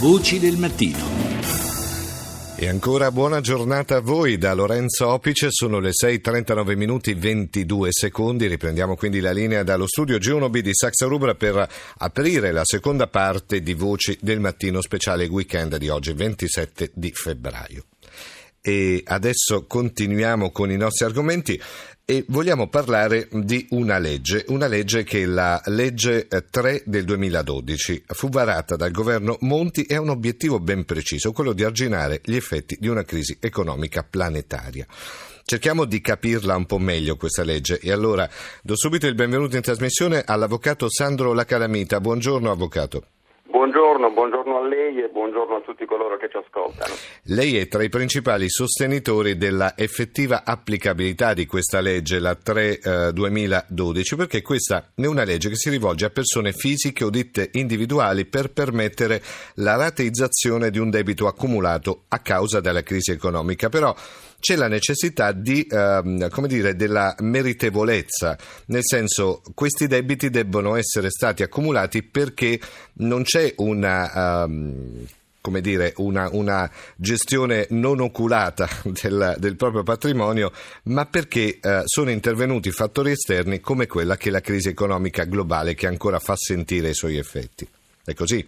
Voci del mattino. E ancora buona giornata a voi da Lorenzo Opice, sono le 6.39 minuti 22 secondi, riprendiamo quindi la linea dallo studio G1B di Saxa Rubra per aprire la seconda parte di Voci del Mattino speciale weekend di oggi 27 di febbraio. E adesso continuiamo con i nostri argomenti e vogliamo parlare di una legge, una legge che è la legge 3 eh, del 2012, fu varata dal governo Monti e ha un obiettivo ben preciso, quello di arginare gli effetti di una crisi economica planetaria. Cerchiamo di capirla un po' meglio questa legge e allora do subito il benvenuto in trasmissione all'avvocato Sandro Lacalamita. Buongiorno avvocato. Buongiorno, buongiorno a lei e buongiorno a tutti coloro che ci ascoltano. Lei è tra i principali sostenitori della effettiva applicabilità di questa legge, la 3 eh, 2012, perché questa è una legge che si rivolge a persone fisiche o ditte individuali per permettere la rateizzazione di un debito accumulato a causa della crisi economica. Però c'è la necessità di, ehm, come dire, della meritevolezza, nel senso questi debiti debbono essere stati accumulati perché non c'è una... Um, come dire, una, una, gestione non oculata del, del proprio patrimonio, ma perché eh, sono intervenuti fattori esterni come quella che è la crisi economica globale che ancora fa sentire i suoi effetti. È così?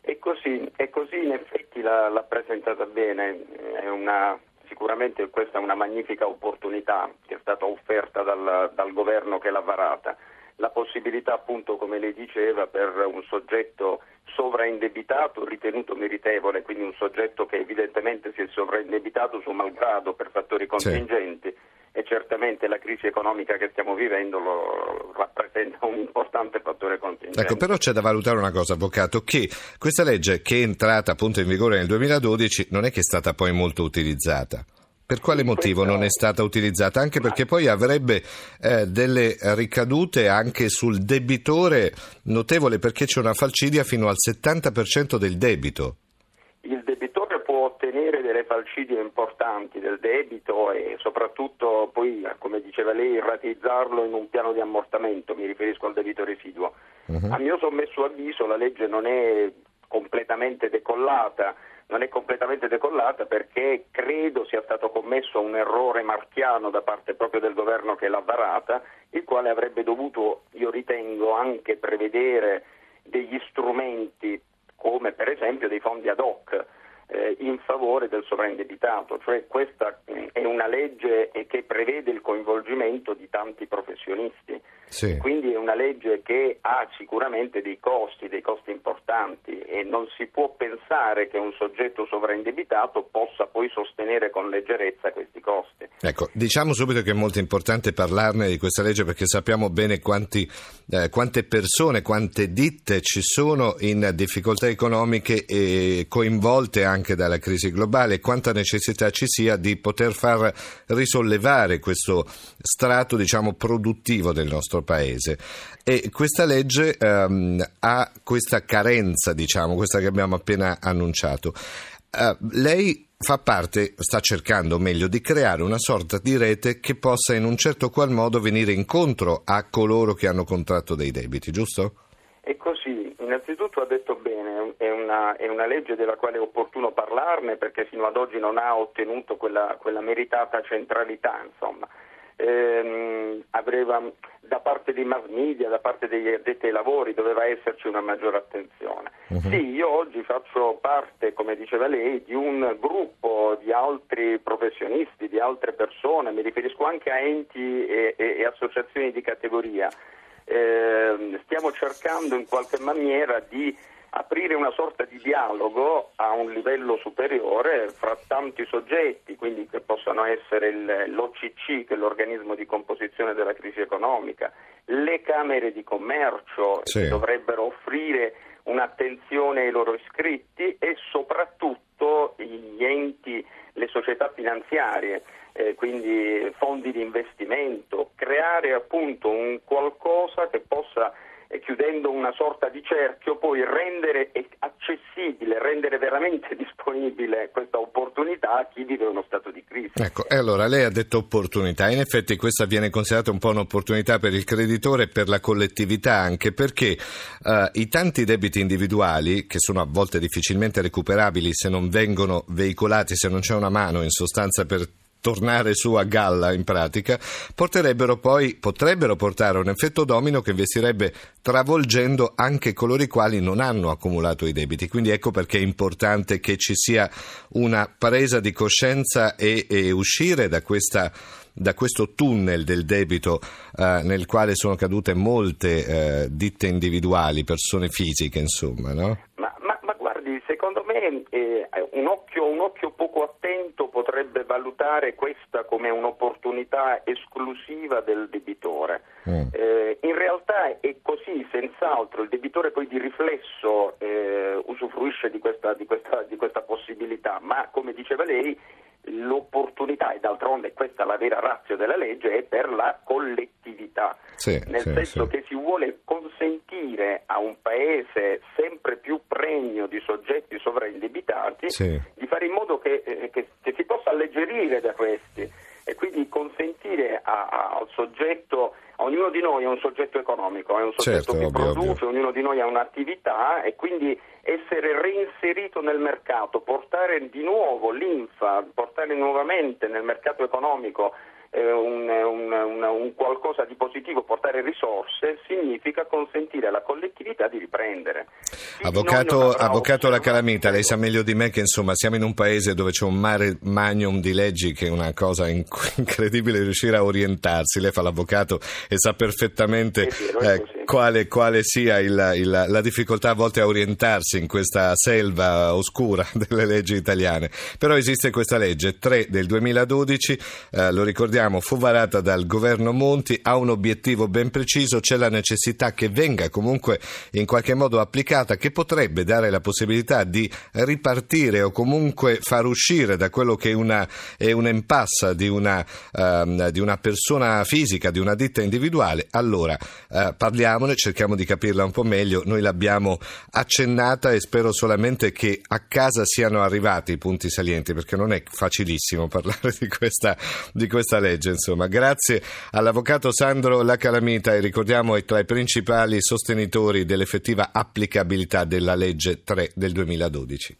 È così, è così in effetti l'ha, l'ha presentata bene, è una sicuramente questa è una magnifica opportunità che è stata offerta dal, dal governo che l'ha varata. La possibilità, appunto, come lei diceva, per un soggetto sovraindebitato ritenuto meritevole, quindi un soggetto che evidentemente si è sovraindebitato suo malgrado per fattori contingenti. Sì e certamente la crisi economica che stiamo vivendo lo rappresenta un importante fattore contingente. Ecco, però c'è da valutare una cosa, Avvocato, che questa legge che è entrata appunto in vigore nel 2012 non è che è stata poi molto utilizzata. Per quale motivo non è stata utilizzata? Anche perché poi avrebbe eh, delle ricadute anche sul debitore notevole perché c'è una falcidia fino al 70% del debito delle falcidie importanti del debito e soprattutto poi, come diceva lei, rateizzarlo in un piano di ammortamento, mi riferisco al debito residuo. Uh-huh. A mio sommesso avviso la legge non è completamente decollata, non è completamente decollata perché credo sia stato commesso un errore marchiano da parte proprio del governo che l'ha varata, il quale avrebbe dovuto, io ritengo, anche prevedere degli strumenti come per esempio dei fondi ad hoc eh, in favore del sovraindebitato, cioè questa eh, è una legge che prevede il coinvolgimento di tanti professionisti, sì. quindi è una legge che ha sicuramente dei costi, dei costi importanti e non si può pensare che un soggetto sovraindebitato possa poi sostenere con leggerezza questi costi. Ecco, diciamo subito che è molto importante parlarne di questa legge perché sappiamo bene quanti, eh, quante persone, quante ditte ci sono in difficoltà economiche e coinvolte anche anche dalla crisi globale e quanta necessità ci sia di poter far risollevare questo strato diciamo, produttivo del nostro paese. E questa legge ehm, ha questa carenza, diciamo, questa che abbiamo appena annunciato. Uh, lei fa parte, sta cercando meglio, di creare una sorta di rete che possa in un certo qual modo venire incontro a coloro che hanno contratto dei debiti, giusto? È così, innanzitutto ha detto bene, è una, è una, legge della quale è opportuno parlarne perché fino ad oggi non ha ottenuto quella, quella meritata centralità. Insomma. Ehm, aveva, da parte dei mass media, da parte degli addetti ai lavori, doveva esserci una maggiore attenzione. Uh-huh. Sì, io oggi faccio parte, come diceva lei, di un gruppo di altri professionisti, di altre persone, mi riferisco anche a enti e, e, e associazioni di categoria eh, stiamo cercando in qualche maniera di aprire una sorta di dialogo a un livello superiore fra tanti soggetti, quindi che possano essere il, l'OCC, che è l'organismo di composizione della crisi economica, le camere di commercio sì. che dovrebbero offrire un'attenzione ai loro iscritti e soprattutto gli enti, le società finanziarie eh, quindi fondi di investimento, creare appunto un qualcosa che possa eh, chiudendo una sorta di cerchio, poi rendere accessibile, rendere veramente disponibile questa opportunità a chi vive uno stato di crisi. Ecco, e allora lei ha detto opportunità, in effetti questa viene considerata un po' un'opportunità per il creditore e per la collettività anche perché uh, i tanti debiti individuali, che sono a volte difficilmente recuperabili se non vengono veicolati, se non c'è una mano in sostanza per tornare su a galla in pratica, poi, potrebbero portare un effetto domino che investirebbe travolgendo anche coloro i quali non hanno accumulato i debiti. Quindi ecco perché è importante che ci sia una presa di coscienza e, e uscire da questa da questo tunnel del debito eh, nel quale sono cadute molte eh, ditte individuali, persone fisiche, insomma, no? Ma, ma, ma guardi, secondo me eh, un, occhio, un occhio poco attento potrebbe valutare questa come un'opportunità esclusiva del debitore. Mm. Eh, in realtà è così, senz'altro, il debitore poi di riflesso eh, usufruisce di questa, di, questa, di questa possibilità, ma come diceva lei l'opportunità, e d'altronde questa è la vera razza della legge, è per la collettività, sì, nel sì, senso sì. che si vuole consentire a un paese sempre più pregno di soggetti sovraindebitati di fare in modo che, eh, che, che si possa alleggerire da questi e quindi consentire a, al soggetto, ognuno di noi è un soggetto economico, è un soggetto certo, che ovvio, produce, ovvio. ognuno di noi ha un'attività e quindi essere reinserito nel mercato, portare di nuovo l'infa, portare nuovamente nel mercato economico eh, un, un, un, un, qualcosa di positivo, portare risorse, significa consentire alla collettività di riprendere. Avvocato, avvocato La Calamita, lei sa meglio di me che insomma siamo in un paese dove c'è un mare magnum di leggi che è una cosa incredibile riuscire a orientarsi. Lei fa l'avvocato e sa perfettamente eh, quale, quale, sia il, il, la difficoltà a volte a orientarsi in questa selva oscura delle leggi italiane. Però esiste questa legge 3 del 2012, eh, lo ricordiamo ricordiamo, fu varata dal governo Monti, ha un obiettivo ben preciso, c'è la necessità che venga comunque in qualche modo applicata, che potrebbe dare la possibilità di ripartire o comunque far uscire da quello che è, una, è un impasse di una, uh, di una persona fisica, di una ditta individuale. Allora, uh, parliamone, cerchiamo di capirla un po' meglio. Noi l'abbiamo accennata e spero solamente che a casa siano arrivati i punti salienti, perché non è facilissimo parlare di questa, di questa legge legge. Insomma. Grazie all'avvocato Sandro La Calamita e ricordiamo è tra i principali sostenitori dell'effettiva applicabilità della legge 3 del 2012.